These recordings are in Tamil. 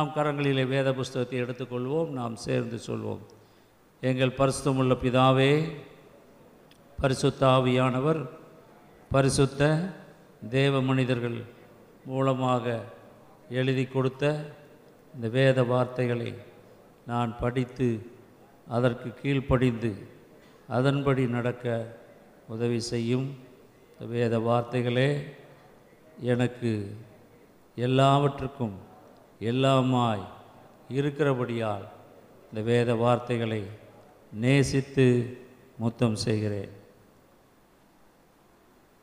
நாம் கரங்களிலே வேத புஸ்தகத்தை எடுத்துக்கொள்வோம் நாம் சேர்ந்து சொல்வோம். எங்கள் பரிசுத்தமுள்ள பிதாவே பரிசுத்த ஆவியானவர் பரிசுத்த தேவ மனிதர்கள் மூலமாக எழுதி கொடுத்த இந்த வேத வார்த்தைகளை நான் படித்து அதற்கு கீழ்ப்படிந்து அதன்படி நடக்க உதவி செய்யும் இந்த வேத வார்த்தைகளே எனக்கு எல்லாவற்றுக்கும் எல்லாமாய் இருக்கிறபடியால் இந்த வேத வார்த்தைகளை நேசித்து முத்தம் செய்கிறேன்.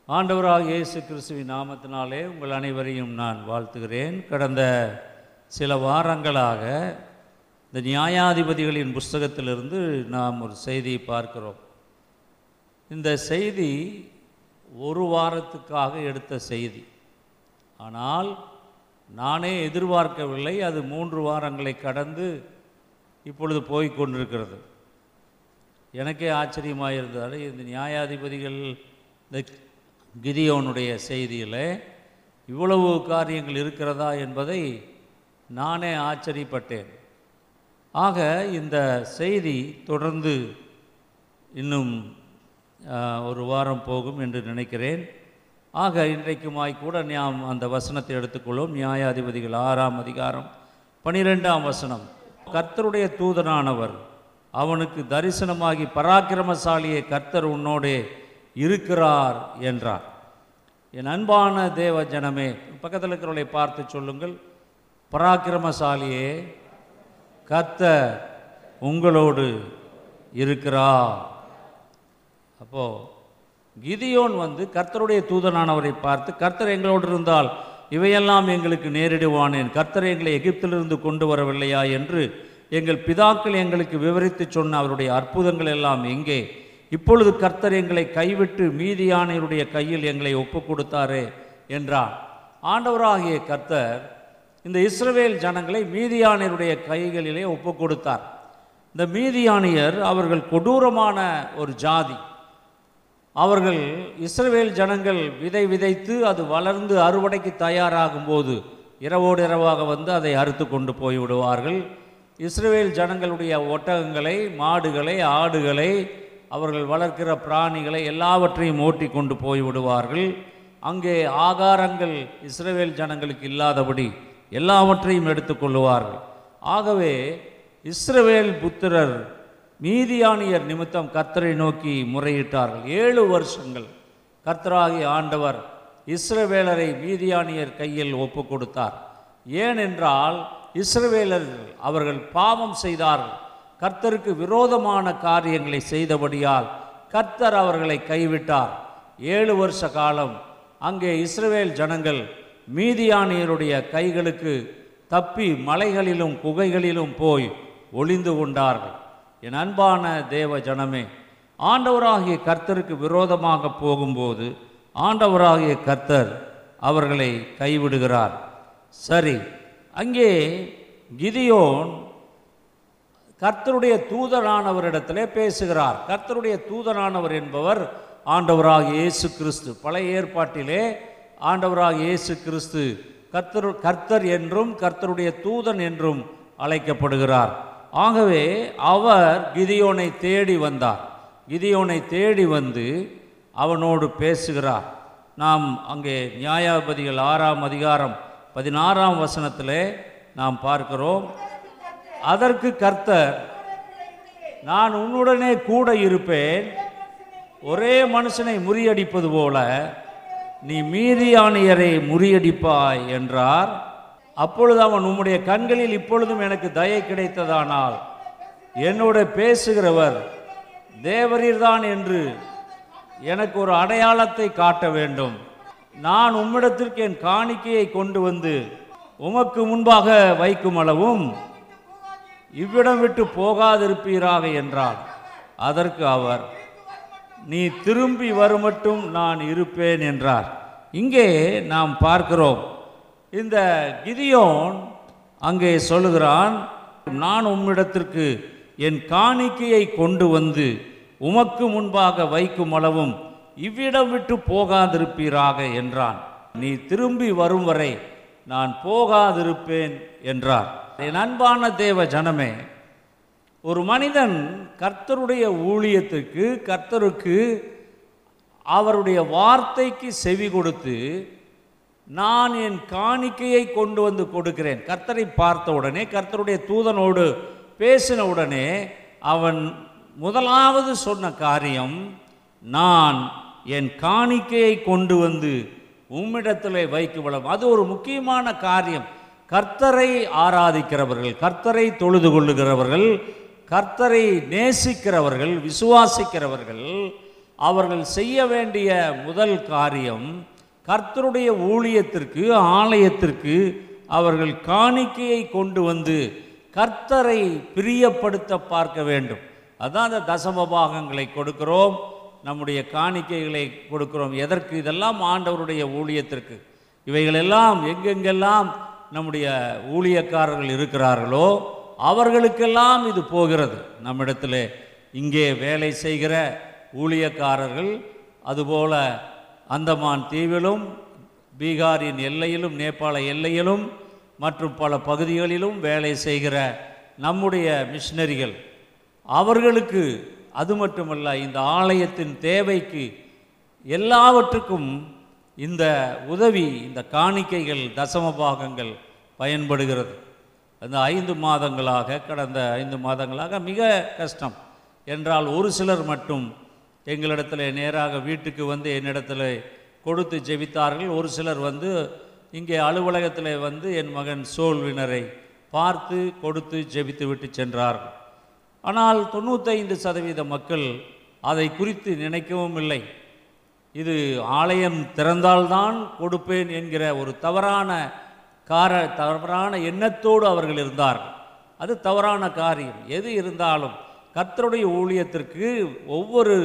ஆண்டவராக இயேசு கிறிஸ்துவின் நாமத்தினாலே உங்கள் அனைவரையும் நான் வாழ்த்துகிறேன். கடந்த சில வாரங்களாக இந்த நியாயாதிபதிகளின் புஸ்தகத்திலிருந்து நாம் ஒரு செய்தியை பார்க்கிறோம். இந்த செய்தி ஒரு வாரத்துக்காக எடுத்த செய்தி. ஆனால் நானே எதிர்பார்க்கவில்லை அது மூன்று வாரங்களை கடந்து இப்பொழுது போய் கொண்டிருக்கிறது. எனக்கே ஆச்சரியமாக இருந்தது இந்த நியாயாதிபதிகள் இந்த கிதியோனுடைய செய்தியில் இவ்வளவு காரியங்கள் இருக்கிறதா என்பதை நானே ஆச்சரியப்பட்டேன். ஆக இந்த செய்தி தொடர்ந்து இன்னும் ஒரு வாரம் போகும் என்று நினைக்கிறேன். ஆக இன்றைக்குமாய் கூட நாம் அந்த வசனத்தை எடுத்துக்கொள்வோம். நியாயாதிபதிகள் ஆறாம் அதிகாரம் பனிரெண்டாம் வசனம். கர்த்தருடைய தூதனானவர் அவனுக்கு தரிசனமாகி பராக்கிரமசாலியை கர்த்தர் உன்னோடே இருக்கிறார் என்றார். என் அன்பான தேவ ஜனமே பக்கத்தில் இருக்கிறவளை பார்த்து சொல்லுங்கள். பராக்கிரமசாலியே கர்த்தர் உங்களோடு இருக்கிறார். அப்போது கிதியோன் வந்து கர்த்தருடைய தூதனானவரை பார்த்து கர்த்தர் எங்களோடு இருந்தால் இவையெல்லாம் எங்களுக்கு நேரிடுவானேன். கர்த்தர் எங்களை எகிப்திலிருந்து கொண்டு வரவில்லையா? என்று எங்கள் பிதாக்கள் எங்களுக்கு விவரித்து சொன்ன அவருடைய அற்புதங்கள் எல்லாம் எங்கே? இப்பொழுது கர்த்தர் எங்களை கைவிட்டு மீதியானையருடைய கையில் எங்களை ஒப்பு கொடுத்தாரே என்றார் ஆண்டவராகிய கர்த்தர் இந்த இஸ்ரவேல் ஜனங்களை மீதியானையருடைய கைகளிலே ஒப்பு கொடுத்தார். இந்த மீதியானியர் அவர்கள் கொடூரமான ஒரு ஜாதி. அவர்கள் இஸ்ரவேல் ஜனங்கள் விதை விதைத்து அது வளர்ந்து அறுவடைக்கு தயாராகும் போது இரவோடு இரவாக வந்து அதை அறுத்து கொண்டு போய் விடுவார்கள். இஸ்ரவேல் ஜனங்களுடைய ஒட்டகங்களை மாடுகளை ஆடுகளை அவர்கள் வளர்க்கிற பிராணிகளை எல்லாவற்றையும் ஓட்டி கொண்டு போய் விடுவார்கள். அங்கே ஆகாரங்கள் இஸ்ரவேல் ஜனங்களுக்கு இல்லாதபடி எல்லாவற்றையும் எடுத்துக்கொள்ளுவார்கள் ஆகவே இஸ்ரவேல் புத்திரர் மீதியானியர் நிமித்தம் கர்த்தரை நோக்கி முறையிட்டார்கள். ஏழு வருஷங்கள் கர்த்தராகிய ஆண்டவர் இஸ்ரவேலரை மீதியானியர் கையில் ஒப்பு கொடுத்தார் ஏனென்றால் இஸ்ரவேலர்கள் அவர்கள் பாவம் செய்தார்கள். கர்த்தருக்கு விரோதமான காரியங்களை செய்தபடியால் கர்த்தர் அவர்களை கைவிட்டார். ஏழு வருஷ காலம் அங்கே இஸ்ரவேல் ஜனங்கள் மீதியானியருடைய கைகளுக்கு தப்பி மலைகளிலும் குகைகளிலும் போய் ஒளிந்து கொண்டார்கள். என் அன்பான தேவ ஜனமே ஆண்டவராகிய கர்த்தருக்கு விரோதமாக போகும்போது ஆண்டவராகிய கர்த்தர் அவர்களை கைவிடுகிறார். சரி அங்கே கிதியோன் கர்த்தருடைய தூதனானவரிடத்திலே பேசுகிறார். கர்த்தருடைய தூதனானவர் என்பவர் ஆண்டவராகிய இயேசு கிறிஸ்து பழைய ஏற்பாட்டிலே ஆண்டவராக இயேசு கிறிஸ்து கர்த்தர் கர்த்தர் என்றும் கர்த்தருடைய தூதன் என்றும் அழைக்கப்படுகிறார். ஆகவே அவர் கிதியோனை தேடி வந்தார். கிதியோனை தேடி வந்து அவனோடு பேசுகிறார். நாம் அங்கே நியாயாபதிகள் ஆறாம் அதிகாரம் பதினாறாம் வசனத்தில் நாம் பார்க்கிறோம். அதற்கு கர்த்தர் நான் உன்னுடனே கூட இருப்பேன். ஒரே மனுஷனை முறியடிப்பது போல நீ மீதியானியரை முறியடிப்பாய் என்றார். அப்பொழுது அவன் உம்முடைய கண்களில் இப்பொழுதும் எனக்கு தயை கிடைத்ததானால் என்னோட பேசுகிறவர் தேவரீர்தான் என்று எனக்கு ஒரு அடையாளத்தை காட்ட வேண்டும். நான் உம்மிடத்திற்கு என் காணிக்கையை கொண்டு வந்து உமக்கு முன்பாக வைக்கும் அளவும் இவ்விடம் விட்டு போகாதிருப்பீராக என்றார். அதற்கு அவர் நீ திரும்பி வருமட்டும் நான் இருப்பேன் என்றார். இங்கே நாம் பார்க்கிறோம். இந்த கிதியோன் அங்கே சொல்லுகிறான் நான் உம்மிடத்திற்கு என் காணிக்கையை கொண்டு வந்து உமக்கு முன்பாக வைக்கும் அளவும் இவ்விடம் விட்டு போகாதிருப்பீராக என்றான். நீ திரும்பி வரும் வரை நான் போகாதிருப்பேன் என்றார். என் அன்பான தேவ ஜனமே ஒரு மனிதன் கர்த்தருடைய ஊழியத்துக்கு கர்த்தருக்கு அவருடைய வார்த்தைக்கு செவி கொடுத்து நான் என் காணிக்கையை கொண்டு வந்து கொடுக்கிறேன். கர்த்தரை பார்த்த உடனே கர்த்தருடைய தூதனோடு பேசின உடனே அவன் முதலாவது சொன்ன காரியம் நான் என் காணிக்கையை கொண்டு வந்து உம்மிடத்தில் வைக்குவளம் அது ஒரு முக்கியமான காரியம். கர்த்தரை ஆராதிக்கிறவர்கள் கர்த்தரை தொழுது கொள்ளுகிறவர்கள் கர்த்தரை நேசிக்கிறவர்கள் விசுவாசிக்கிறவர்கள் அவர்கள் செய்ய வேண்டிய முதல் காரியம் கர்த்தருடைய ஊழியத்திற்கு ஆலயத்திற்கு அவர்கள் காணிக்கையை கொண்டு வந்து கர்த்தரை பிரியப்படுத்த பார்க்க வேண்டும். அதான் அந்த தசம பாகங்களை கொடுக்கிறோம் நம்முடைய காணிக்கைகளை கொடுக்கிறோம். எதற்கு? இதெல்லாம் ஆண்டவருடைய ஊழியத்திற்கு. இவைகளெல்லாம் எங்கெங்கெல்லாம் நம்முடைய ஊழியக்காரர்கள் இருக்கிறார்களோ அவர்களுக்கெல்லாம் இது போகிறது. நம்மிடத்தில் இங்கே வேலை செய்கிற ஊழியக்காரர்கள் அதுபோல் அந்தமான் தீவிலும் பீகாரின் எல்லையிலும் நேபாள எல்லையிலும் மற்றும் பல பகுதிகளிலும் வேலை செய்கிற நம்முடைய மிஷினரிகள். அவர்களுக்கு அது மட்டுமல்ல இந்த ஆலயத்தின் தேவைக்கு எல்லாவற்றுக்கும் இந்த உதவி இந்த காணிக்கைகள் தசம பாகங்கள் பயன்படுகிறது. அந்த ஐந்து மாதங்களாக கடந்த ஐந்து மாதங்களாக மிக கஷ்டம். என்றால் ஒரு சிலர் மட்டும் எங்களிடத்தில் நேராக வீட்டுக்கு வந்து என்னிடத்தில் கொடுத்து ஜெபித்தார்கள். ஒரு சிலர் வந்து இங்கே அலுவலகத்தில் வந்து என் மகன் சோல்வினரை பார்த்து கொடுத்து ஜெபித்து விட்டு சென்றார்கள். ஆனால் தொண்ணூத்தைந்து சதவீத மக்கள் அதை குறித்து நினைக்கவும் இல்லை. இது ஆலயம் திறந்தால்தான் கொடுப்பேன் என்கிற ஒரு தவறான கார தவறான எண்ணத்தோடு அவர்கள் இருந்தார்கள். அது தவறான காரியம். எது இருந்தாலும் கர்த்தருடைய ஊழியத்திற்கு ஒவ்வொரு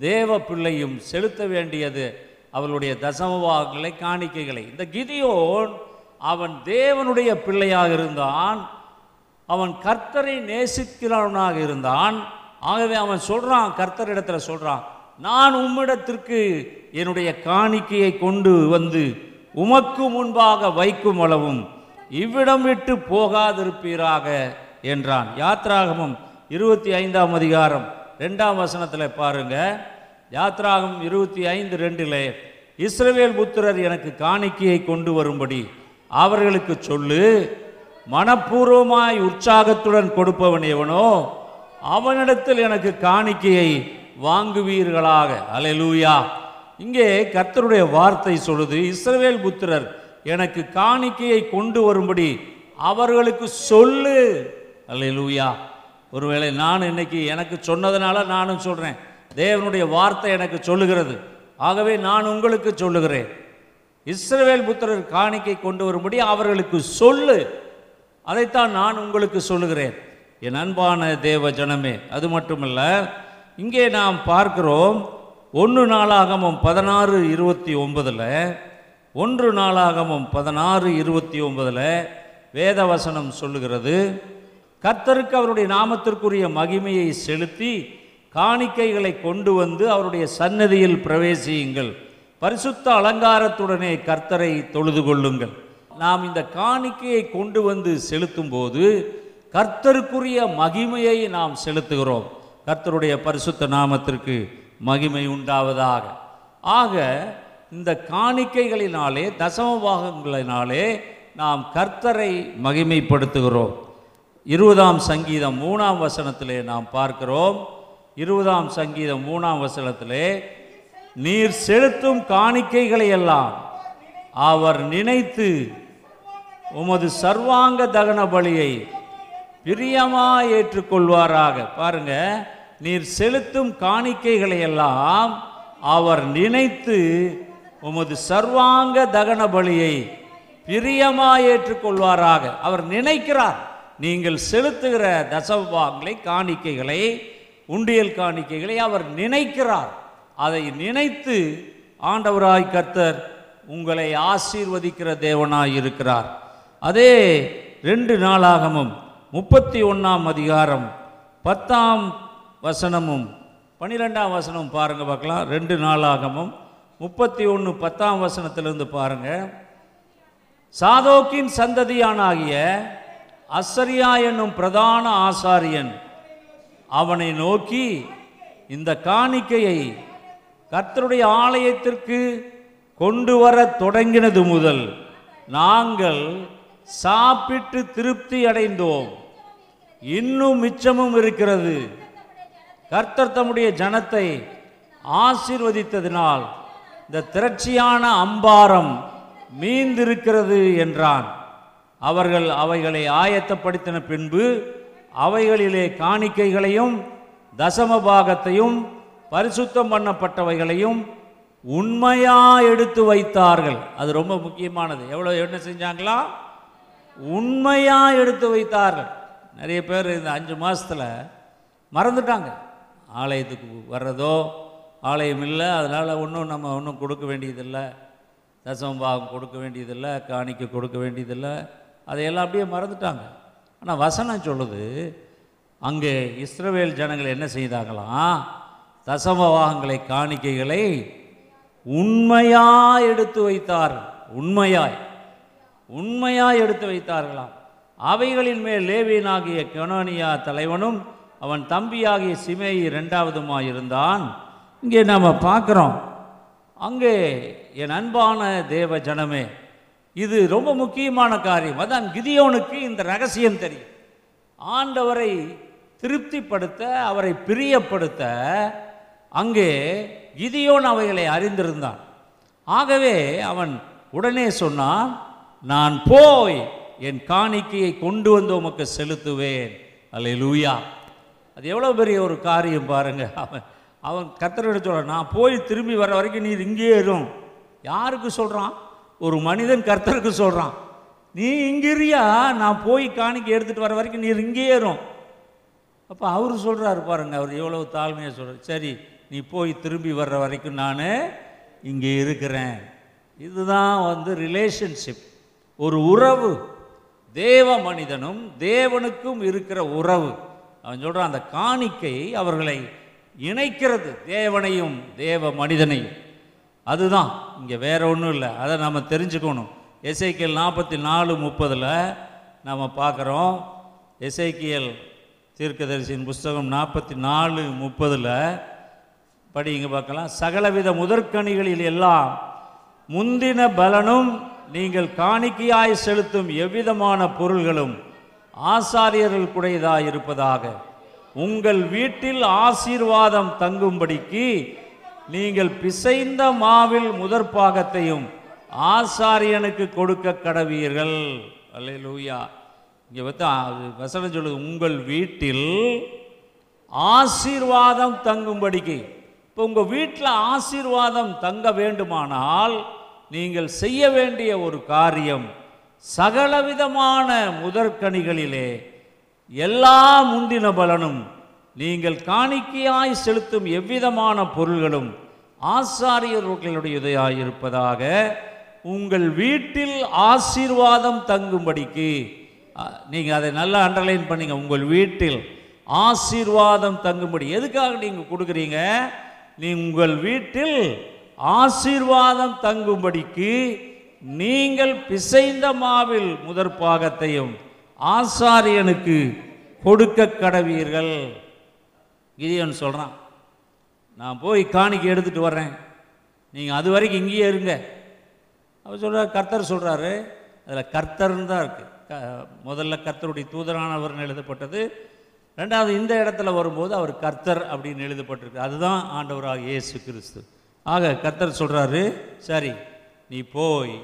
தேவ பிள்ளையும் செலுத்த வேண்டியது அவளுடைய தசமவாகங்களை காணிக்கைகளை. இந்த கிதியோன் அவன் தேவனுடைய பிள்ளையாக இருந்தான். அவன் கர்த்தரை நேசிக்கிறவனாக இருந்தான். ஆகவே அவன் சொல்கிறான் கர்த்தரிடத்தில் சொல்கிறான் நான் உம்மிடத்திற்கு என்னுடைய காணிக்கையை கொண்டு வந்து உமக்கு முன்பாக வைக்கும் அளவும் இவ்விடம் விட்டு போகாதிருப்பீராக என்றான். யாத்ராகமும் இருபத்தி ஐந்தாம் அதிகாரம். ரெண்டாம் வசனத்தில் பாருங்க. யாத்ராகம் இருபத்தி ஐந்து ரெண்டிலே இஸ்ரவேல் புத்திரர் எனக்கு காணிக்கையை கொண்டு வரும்படி அவர்களுக்கு சொல்லு மனப்பூர்வமாய் உற்சாகத்துடன் கொடுப்பவன் எவனோ அவனிடத்தில் எனக்கு காணிக்கையை வாங்குவீர்களாக. அலையலூயா இங்கே கர்த்தருடைய வார்த்தை சொல்லுது இஸ்ரவேல் புத்திரர் எனக்கு காணிக்கையை கொண்டு வரும்படி அவர்களுக்கு சொல்லு. அலையலூயா ஒருவேளை நான் இன்னைக்கு எனக்கு சொன்னதுனால நானும் சொல்கிறேன் தேவனுடைய வார்த்தை எனக்கு சொல்லுகிறது. ஆகவே நான் உங்களுக்கு சொல்லுகிறேன். இஸ்ரவேல் புத்திரர் காணிக்கை கொண்டு வரும்படி அவர்களுக்கு சொல்லு. அதைத்தான் நான் உங்களுக்கு சொல்லுகிறேன். என் அன்பான தேவ ஜனமே அது மட்டுமல்ல இங்கே நாம் பார்க்கிறோம் ஒன்று நாளாகமும் பதினாறு இருபத்தி ஒன்பதில் ஒன்று நாளாகமும் பதினாறு இருபத்தி ஒன்பதில் வேதவசனம் சொல்லுகிறது. கர்த்தருக்கு அவருடைய நாமத்திற்குரிய மகிமையை செலுத்தி காணிக்கைகளை கொண்டு வந்து அவருடைய சன்னதியில் பிரவேசியுங்கள். பரிசுத்த அலங்காரத்துடனே கர்த்தரை தொழுது கொள்ளுங்கள். நாம் இந்த காணிக்கையை கொண்டு வந்து செலுத்தும் போது கர்த்தருக்குரிய மகிமையை நாம் செலுத்துகிறோம். கர்த்தருடைய பரிசுத்த நாமத்திற்கு மகிமை உண்டாவதாக. ஆக இந்த காணிக்கைகளினாலே தசம பாகங்களினாலே நாம் கர்த்தரை மகிமைப்படுத்துகிறோம். இருபதாம் சங்கீதம் மூணாம் வசனத்திலே நாம் பார்க்கிறோம். இருபதாம் சங்கீதம் மூணாம் வசனத்திலே நீர் செலுத்தும் காணிக்கைகளை எல்லாம் அவர் நினைத்து உமது சர்வாங்க தகன பலியை பிரியமா ஏற்றுக்கொள்வாராக. பாருங்க நீர் செலுத்தும் காணிக்கைகளை எல்லாம் அவர் நினைத்து உமது சர்வாங்க தகன பலியை பிரியமா ஏற்றுக்கொள்வாராக. அவர் நினைக்கிறார். நீங்கள் செலுத்துகிற தசவாங்களை காணிக்கைகளை உண்டியல் காணிக்கைகளை அவர் நினைக்கிறார். அதை நினைத்து ஆண்டவராய் கர்த்தர் உங்களை ஆசீர்வதிக்கிற தேவனாய் இருக்கிறார். அதே ரெண்டு நாளாகமும் முப்பத்தி ஒன்றாம் அதிகாரம் பத்தாம் வசனமும் பன்னிரெண்டாம் வசனமும் பாருங்கள் பார்க்கலாம். ரெண்டு நாளாகமும் முப்பத்தி ஒன்று பத்தாம் வசனத்திலிருந்து பாருங்கள் சாதோக்கின் சந்ததியானாகிய அசரியா என்னும் பிரதான ஆசாரியன் அவனை நோக்கி இந்த காணிக்கையை கர்த்தருடைய ஆலயத்திற்கு கொண்டு வர தொடங்கினது முதல் நாங்கள் சாப்பிட்டு திருப்தி அடைந்தோம். இன்னும் மிச்சமும் இருக்கிறது. கர்த்தர் தம்முடைய ஜனத்தை ஆசீர்வதித்ததினால் இந்த திரட்சியான அம்பாரம் மீந்திருக்கிறது என்றான். அவர்கள் அவைகளை ஆயத்தப்படுத்தின பின்பு அவைகளிலே காணிக்கைகளையும் தசமபாகத்தையும் பரிசுத்தம் பண்ணப்பட்டவைகளையும் உண்மையா எடுத்து வைத்தார்கள். அது ரொம்ப முக்கியமானது. எவ்வளோ என்ன செஞ்சாங்களா? உண்மையா எடுத்து வைத்தார்கள். நிறைய பேர் இந்த அஞ்சு மாதத்தில் மறந்துட்டாங்க. ஆலயத்துக்கு வர்றதோ ஆலயம் இல்லை அதனால் ஒன்றும் நம்ம ஒன்றும் கொடுக்க வேண்டியதில்லை. தசம்பாகம் கொடுக்க வேண்டியதில்லை காணிக்கை கொடுக்க வேண்டியதில்லை. அதையெல்லாம் அப்படியே மறந்துட்டாங்க. ஆனால் வசனம் சொல்லுது அங்கே இஸ்ரவேல் ஜனங்கள் என்ன செய்தாங்களாம் தசமவாகங்களை காணிக்கைகளை உண்மையாக எடுத்து வைத்தார்கள் உண்மையாய். உண்மையாய் எடுத்து வைத்தார்களாம். அவைகளின் மேல் லேவியனாகிய கெனோனியா தலைவனும் அவன் தம்பியாகிய சிமேயி ரெண்டாவதுமாக இருந்தான் இங்கே நாம் பார்க்குறோம். அங்கே என் அன்பான தேவ ஜனமே இது ரொம்ப முக்கியமான காரியம். அதான் கிதியோனுக்கு இந்த ரகசியம் தெரியும். ஆண்டவரை திருப்திப்படுத்த அவரை பிரியப்படுத்த அங்கே கிதியோன் அவைகளை அறிந்திருந்தான். ஆகவே அவன் உடனே சொன்னான் நான் போய் என் காணிக்கையை கொண்டு வந்து உமக்கு செலுத்துவேன். அல்லேலூயா. அது எவ்வளோ பெரிய ஒரு காரியம் பாருங்க. அவன் அவன் கத்தரிட சொல்கிறான் நான் போய் திரும்பி வர வரைக்கும் நீ இங்கேயே இரும். யாருக்கு சொல்கிறான் ஒரு மனிதன் கர்த்தருக்கு சொல்கிறான் நீ இங்கிறியா நான் போய் காணிக்கை எடுத்துகிட்டு வர வரைக்கும் நீ இங்கேயே இரும் அப்போ அவர் சொல்கிறாரு பாருங்க அவர் எவ்வளவு தாழ்மையாக சொல்கிறார் சரி நீ போய் திரும்பி வர்ற வரைக்கும் நான் இங்கே இருக்கிறேன். இதுதான் வந்து ரிலேஷன்ஷிப் ஒரு உறவு தேவ மனிதனும் தேவனுக்கும் இருக்கிற உறவு. அவன் சொல்கிறான் அந்த காணிக்கை அவர்களை இணைக்கிறது தேவனையும் தேவ மனிதனையும். அதுதான். இங்கே வேற ஒன்றும் இல்லை. அதை நம்ம தெரிஞ்சுக்கணும். எஸ்ஐக்கியல் நாற்பத்தி நாலு முப்பதில் நம்ம பார்க்குறோம். எஸ்ஐக்கியல் தீர்க்கதரிசியின் புஸ்தகம் நாற்பத்தி நாலு முப்பதில் படிங்க பார்க்கலாம். சகலவித முதற்கனிகளில் எல்லாம் முந்தின பலனும் நீங்கள் காணிக்கையாய் செலுத்தும் எவ்விதமான பொருள்களும் ஆசாரியர்களுக்குடையதாக இருப்பதாக உங்கள் வீட்டில் ஆசீர்வாதம் தங்கும்படிக்கு நீங்கள் பிசைந்த மாவில் முதற் பாகத்தையும் ஆசாரியனுக்கு கொடுக்க கடவீர்கள். அல்லேலூயா. இங்கே பார்த்தா அது வசனம் சொல்லுது உங்கள் வீட்டில் ஆசீர்வாதம் தங்கும்படிக்கு. இப்போ உங்கள் வீட்டில் ஆசீர்வாதம் தங்க வேண்டுமானால் நீங்கள் செய்ய வேண்டிய ஒரு காரியம் சகலவிதமான முதற்கனிகளிலே எல்லா முந்தின பலனும் நீங்கள் காணிக்கையாய் செலுத்தும் எவ்விதமான பொருள்களும் ஆசாரியர்களுடையதையாய் இருப்பதாக உங்கள் வீட்டில் ஆசீர்வாதம் தங்கும்படிக்கு நீங்கள் அதை நல்லா அண்டர்லைன் பண்ணீங்க உங்கள் வீட்டில் ஆசீர்வாதம் தங்கும்படி. எதுக்காக நீங்கள் கொடுக்குறீங்க? நீ உங்கள் வீட்டில் ஆசீர்வாதம் தங்கும்படிக்கு நீங்கள் பிசைந்த மாவில் முதற் பாகத்தையும் ஆசாரியனுக்கு கொடுக்க கடவீர்கள். கிதியோன் சொல்கிறான் நான் போய் காணிக்கை எடுத்துகிட்டு வர்றேன். நீங்கள் அது வரைக்கும் இங்கேயே இருங்க. அவர் சொல்கிறார் கர்த்தர் சொல்கிறாரு அதில் கர்த்தர்னு தான் இருக்குது க முதல்ல கர்த்தருடைய தூதரானவர்னு எழுதப்பட்டது. ரெண்டாவது இந்த இடத்துல வரும்போது அவர் கர்த்தர் அப்படின்னு எழுதப்பட்டிருக்கு. அதுதான் ஆண்டவராக இயேசு கிறிஸ்து. ஆக கர்த்தர் சொல்கிறாரு சரி நீ போய்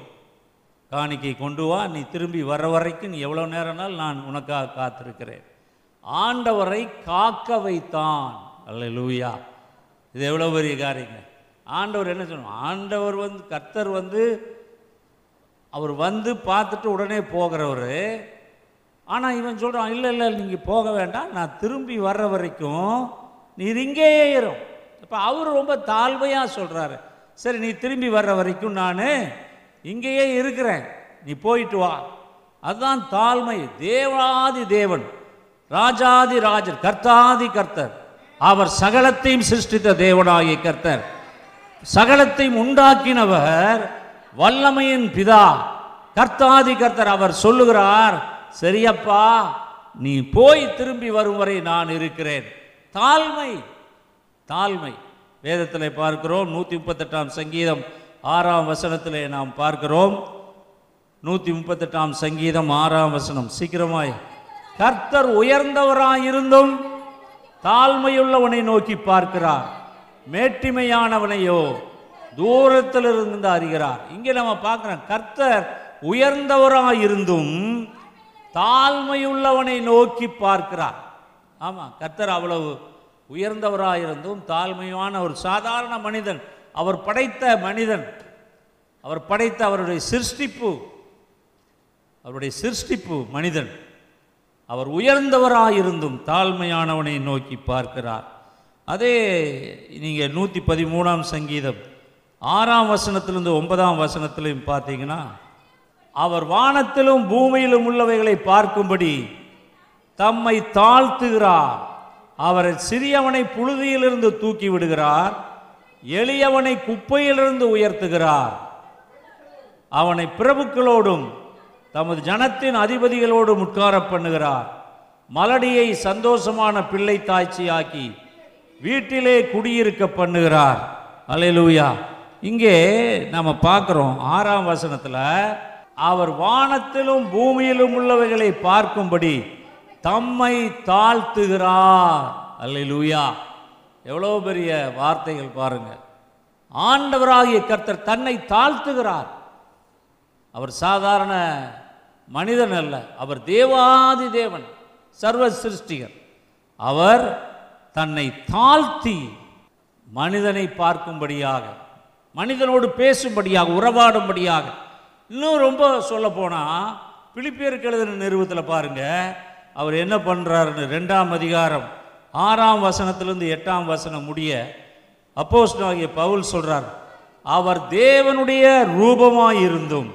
காணிக்கை கொண்டு வா. நீ திரும்பி வர வரைக்கும் நீ எவ்வளோ நேரம்னாலும் நான் உனக்காக காத்திருக்கிறேன். ஆண்டவரை காக்க வைத்தான். அல்லேலூயா. இது எவ்வளோ பெரிய காரியங்க? ஆண்டவர் என்ன சொல்லணும் ஆண்டவர் வந்து கர்த்தர் வந்து அவர் வந்து பார்த்துட்டு உடனே போகிறவர். ஆனால் இவன் சொல்கிறான் இல்லை இல்லை நீங்கள் போக வேண்டாம். நான் திரும்பி வர்ற வரைக்கும் நீ இங்கேயே இரும். இப்போ அவர் ரொம்ப தாழ்மையாக சொல்கிறாரு சரி நீ திரும்பி வர்ற வரைக்கும் நான் இங்கேயே இருக்கிறேன். நீ போயிட்டு வா. அதுதான் தாழ்மை. தேவாதி தேவன். ராஜாதி ராஜர் கர்த்தாதி கர்த்தர். அவர் சகலத்தையும் சிருஷ்டித்த தேவனாகிய கர்த்தர். சகலத்தையும் உண்டாக்கினவர் வல்லமையின் பிதா. கர்த்தாதி கர்த்தர் அவர் சொல்லுகிறார் சரியப்பா நீ போய் திரும்பி வரும் வரை நான் இருக்கிறேன். தாழ்மை தாழ்மை. வேதத்தில் பார்க்கிறோம் நூற்றி முப்பத்தெட்டாம் சங்கீதம் ஆறாம் வசனத்திலே நாம் பார்க்கிறோம். நூற்றி முப்பத்தெட்டாம் சங்கீதம் ஆறாம் வசனம். சீக்கிரமாக கர்த்தர் உயர்ந்தவராயிருந்தும் தாழ்மையுள்ளவனை நோக்கி பார்க்கிறார். மேட்டிமையானவனையோ தூரத்தில் இருந்து அறிகிறார். இங்கே நம்ம பார்க்குறோம் கர்த்தர் உயர்ந்தவராயிருந்தும் தாழ்மையுள்ளவனை நோக்கி பார்க்கிறார். ஆமாம் கர்த்தர் அவ்வளவு உயர்ந்தவராயிருந்தும் தாழ்மையான ஒரு சாதாரண மனிதன் அவர் படைத்த மனிதன் அவர் படைத்த அவருடைய சிருஷ்டிப்பு அவருடைய சிருஷ்டிப்பு மனிதன். அவர் உயர்ந்தவராயிருந்தும் தாழ்மையானவனை நோக்கி பார்க்கிறார். அதே நீங்கள் நூற்றி பதிமூணாம் சங்கீதம் ஆறாம் வசனத்திலிருந்து ஒன்பதாம் வசனத்திலையும் பார்த்தீங்கன்னா அவர் வானத்திலும் பூமியிலும் உள்ளவைகளை பார்க்கும்படி தம்மை தாழ்த்துகிறார். அவர் சிறியவனை புழுதியிலிருந்து தூக்கி விடுகிறார் எளியவனை குப்பையிலிருந்து உயர்த்துகிறார். அவனை பிரபுக்களோடும் தமது ஜனத்தின் அதிபதிகளோடு முட்கார பண்ணுகிறார். மலடியை சந்தோஷமான பிள்ளை தாய்ச்சியாக்கி வீட்டிலே குடியிருக்க பண்ணுகிறார். அலையலூயா இங்கே நம்ம பார்க்குறோம் ஆறாம் வசனத்தில் அவர் வானத்திலும் பூமியிலும் உள்ளவைகளை பார்க்கும்படி தம்மை தாழ்த்துகிறார். அல்லூயா எவ்வளோ பெரிய வார்த்தைகள் பாருங்கள் ஆண்டவராகிய கர்த்தர் தன்னை தாழ்த்துகிறார். அவர் சாதாரண மனிதன் அல்ல அவர் தேவாதி தேவன் சர்வ சிருஷ்டிகர். அவர் தன்னை தாழ்த்தி மனிதனை பார்க்கும்படியாக மனிதனோடு பேசும்படியாக உறவாடும்படியாக. இன்னும் ரொம்ப சொல்ல போனால் பிலிப்பியருக்கு எழுதின நிறுவத்தில் பாருங்க அவர் என்ன பண்ணுறாருன்னு ரெண்டாம் அதிகாரம் ஆறாம் வசனத்திலிருந்து எட்டாம் வசனம் முடிய அப்போஸ்தலனாகிய பவுல் சொல்கிறார் அவர் தேவனுடைய ரூபமாக இருந்தும்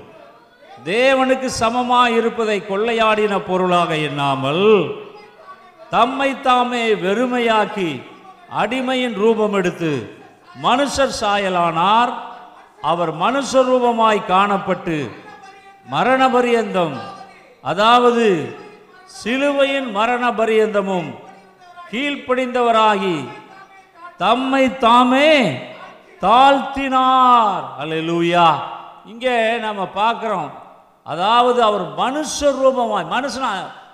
தேவனுக்கு சமமாக இருப்பதை கொள்ளையாடின பொருளாக எண்ணாமல் தம்மை தாமே வெறுமையாக்கி அடிமையின் ரூபம் எடுத்து மனுஷர் சாயலானார். அவர் மனுஷ ரூபமாய் காணப்பட்டு மரண பரியந்தம் அதாவது சிலுவையின் மரண பரியந்தமும் கீழ்ப்படிந்தவராகி தம்மை தாமே தாழ்த்தினார். அல்ல லூயா இங்கே நம்ம பார்க்குறோம். அதாவது அவர் மனுஷ ரூபமாய் மனுஷனா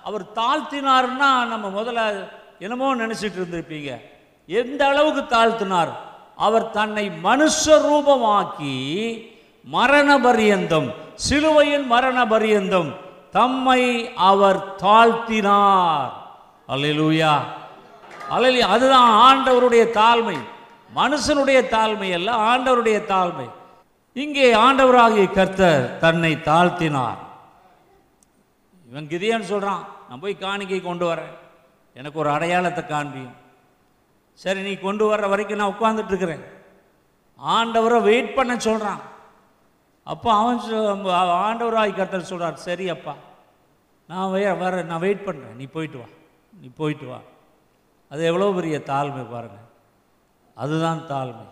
அவர் தாழ்த்தினார்னா நம்ம முதல்ல என்னமோ நினச்சிட்டு இருந்திருப்பீங்க. எந்த அளவுக்கு தாழ்த்தினார்? அவர் தன்னை மனுஷ ரூபமாக்கி மரண பரியந்தம் சிலுவையின் மரண பரியந்தம் தம்மை அவர் தாழ்த்தினார். அல்லேலூயா. அல்லேலூயா. அதுதான் ஆண்டவருடைய தாழ்மை. மனுஷனுடைய தாழ்மை அல்ல ஆண்டவருடைய தாழ்மை. இங்கே ஆண்டவராகிய கர்த்தர் தன்னை தாழ்த்தினார். இவன் கிதியான்னு சொல்கிறான் நான் போய் காணிக்கை கொண்டு வரேன். எனக்கு ஒரு அடையாளத்தை காண்பியும். சரி நீ கொண்டு வர்ற வரைக்கும் நான் உட்காந்துட்டுருக்கிறேன் ஆண்டவரை வெயிட் பண்ண சொல்கிறான் அப்போ அவன் சொ- ஆண்டவராய் கர்த்தர் சொல்கிறார் சரி அப்பா நான் வே வர நான் வெயிட் பண்ணுறேன் நீ போயிட்டு வா. நீ போயிட்டு வா. அது எவ்வளோ பெரிய தாழ்மை பாருங்கள் அதுதான் தாழ்மை.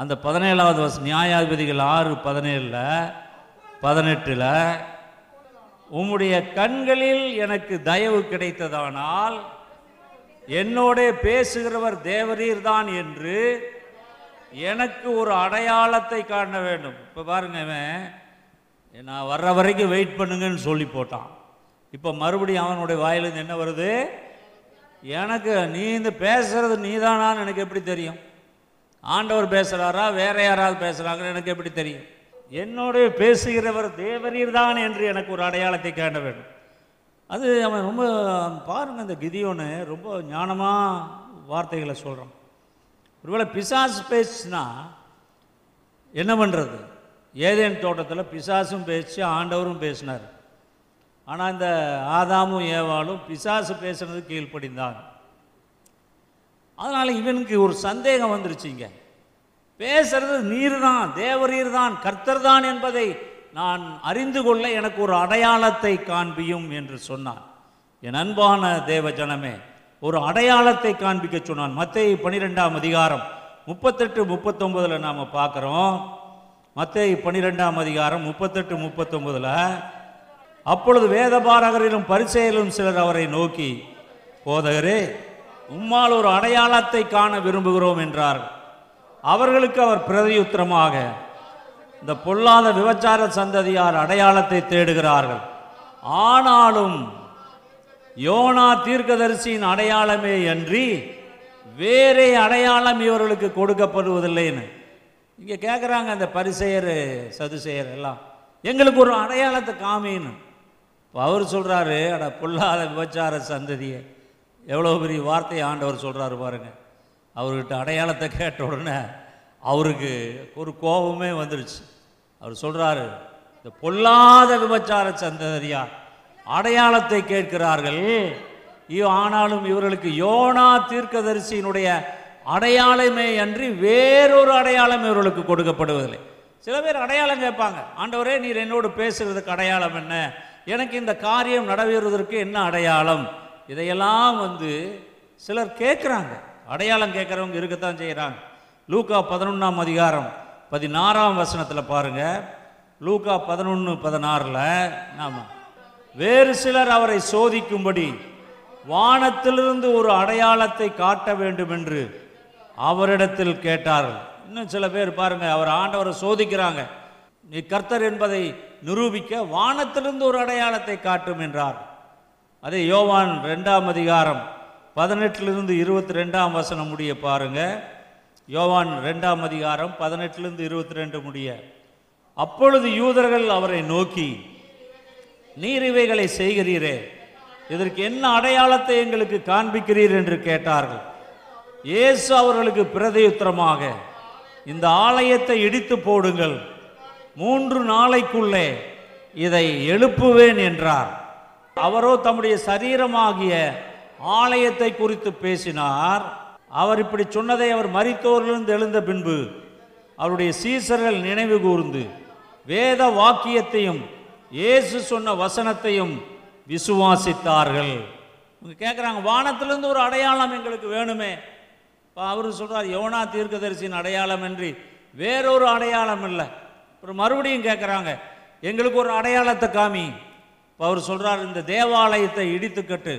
அந்த பதினேழாவது வருஷம் நியாயாதிபதிகள் ஆறு பதினேழில் பதினெட்டில் உம்முடைய கண்களில் எனக்கு தயவு கிடைத்ததானால் என்னோட பேசுகிறவர் தேவரீர்தான் என்று எனக்கு ஒரு அடையாளத்தை காண வேண்டும். இப்போ பாருங்க நான் வர்ற வரைக்கும் வெயிட் பண்ணுங்கன்னு சொல்லி போட்டான். இப்போ மறுபடியும் அவனுடைய வாயிலிருந்து என்ன வருது? எனக்கு நீ இந்த பேசுறது நீதானான்னு எனக்கு எப்படி தெரியும்? ஆண்டவர் பேசுகிறாரா வேற யாராவது பேசுகிறாங்கன்னு எனக்கு எப்படி தெரியும்? என்னோட பேசுகிறவர் தேவரீர் தான் என்று எனக்கு ஒரு அடையாளத்தை காண வேண்டும். அது அவன் ரொம்ப பாருங்கள் இந்த கிதியோன்னு ரொம்ப ஞானமாக வார்த்தைகளை சொல்கிறான் ஒருவேளை பிசாசு பேசுனா என்ன பண்ணுறது ஏதேன் தோட்டத்தில் பிசாசும் பேசி ஆண்டவரும் பேசினார். ஆனால் இந்த ஆதாமும் ஏவாளும் பிசாசு பேசுனது கீழ்ப்படிந்தாங்க அதனால் இவனுக்கு ஒரு சந்தேகம் வந்துருச்சுங்க. பேசுறது நீர் தான் தேவரீர் தான் கர்த்தர் தான் என்பதை நான் அறிந்து கொள்ள எனக்கு ஒரு அடையாளத்தை காண்பியும் என்று சொன்னான். என் அன்பான தேவ ஜனமே ஒரு அடையாளத்தை காண்பிக்க சொன்னான். மத்தேயு பனிரெண்டாம் அதிகாரம் முப்பத்தெட்டு முப்பத்தொன்பதில் நாம் பார்க்குறோம். மத்தேயு பனிரெண்டாம் அதிகாரம் முப்பத்தெட்டு முப்பத்தொம்பதில் அப்பொழுது வேதபாரகரிலும் பரிசெயலும் சிலர் அவரை நோக்கி போதகரே உம்மால் ஒரு அடையாளத்தை காண விரும்புகிறோம் என்றார். அவர்களுக்கு அவர் பிரதியுத்தரமாக இந்த பொல்லாத விபச்சார சந்ததியார் அடையாளத்தை தேடுகிறார்கள். ஆனாலும் யோனா தீர்க்கதரிசியின் அடையாளமே அன்றி வேறே அடையாளம் இவர்களுக்கு கொடுக்கப்படுவதில்லைன்னு. இங்கே கேட்குறாங்க அந்த பரிசெயர் சதுசெயர் எல்லாம். எங்களுக்கு ஒரு அடையாளத்தை காமின்னு. இப்போ அவர் சொல்கிறாரு அட பொல்லாத விபச்சார சந்ததியை. எவ்வளோ பெரிய வார்த்தையை ஆண்டவர் சொல்கிறாரு பாருங்கள் அவர்கிட்ட அடையாளத்தை கேட்ட உடனே அவருக்கு ஒரு கோபமே வந்துருச்சு. அவர் சொல்கிறாரு இந்த பொல்லாத விபச்சார சந்ததியா அடையாளத்தை கேட்கிறார்கள். ஐயோ ஆனாலும் இவர்களுக்கு யோனா தீர்க்கதரிசியினுடைய அடையாளமே அன்றி வேறொரு அடையாளம் இவர்களுக்கு கொடுக்கப்படுவதில்லை. சில பேர் அடையாளம் கேட்பாங்க ஆண்டவரே நீர் என்னோடு பேசுகிறதுக்கு அடையாளம் என்ன? எனக்கு இந்த காரியம் நடைபெறுவதற்கு என்ன அடையாளம்? இதையெல்லாம் வந்து சிலர் கேட்குறாங்க. அடையாளம் கேட்குறவங்க இருக்கத்தான் செய்கிறாங்க லூக்கா பதினொன்றாம் அதிகாரம் பதினாறாம் வசனத்தில் பாருங்கள் லூக்கா பதினொன்று பதினாறில் ஆமாம் வேறு சிலர் அவரை சோதிக்கும்படி வானத்திலிருந்து ஒரு அடையாளத்தை காட்ட வேண்டும் என்று அவரிடத்தில் கேட்டார்கள். இன்னும் சில பேர் பாருங்கள் அவர் ஆண்டவரை சோதிக்கிறாங்க. நீ கர்த்தர் என்பதை நிரூபிக்க வானத்திலிருந்து ஒரு அடையாளத்தை காட்டும் என்றார். அதே யோவான் ரெண்டாம் அதிகாரம் பதினெட்டிலிருந்து இருபத்தி ரெண்டாம் வசனம் முடிய பாருங்க. யோவான் ரெண்டாம் அதிகாரம் பதினெட்டிலிருந்து இருபத்தி ரெண்டு முடிய. அப்பொழுது யூதர்கள் அவரை நோக்கி நீர் இவைகளை செய்கிறீரே இதற்கு என்ன அடையாளத்தை எங்களுக்கு காண்பிக்கிறீர்? என்று கேட்டார்கள். இயேசு அவர்களுக்கு பிரதியுத்தரமாக இந்த ஆலயத்தை இடித்து போடுங்கள். மூன்று நாளைக்குள்ளே இதை எழுப்புவேன் என்றார். அவரோ தம்முடைய சரீரமாகிய ஆலயத்தை குறித்து பேசினார். அவர் இப்படி சொன்னதை அவர் மறித்தோரிலிருந்து எழுந்த பின்பு அவருடைய சீசர்கள் நினைவு கூர்ந்து வேத வாக்கியத்தையும் இயேசு சொன்ன வசனத்தையும் விசுவாசித்தார்கள். இவங்க கேட்குறாங்க வானத்திலிருந்து ஒரு அடையாளம் எங்களுக்கு வேணுமே. இப்போ அவர் சொல்கிறார் யோனா தீர்க்கதரிசியின் அடையாளம் என்று வேறொரு அடையாளம் இல்லை. அப்புறம் மறுபடியும் கேட்குறாங்க எங்களுக்கு ஒரு அடையாளத்தை காமி. அவர் சொல்கிறார் இந்த தேவாலயத்தை இடித்துக்கட்டு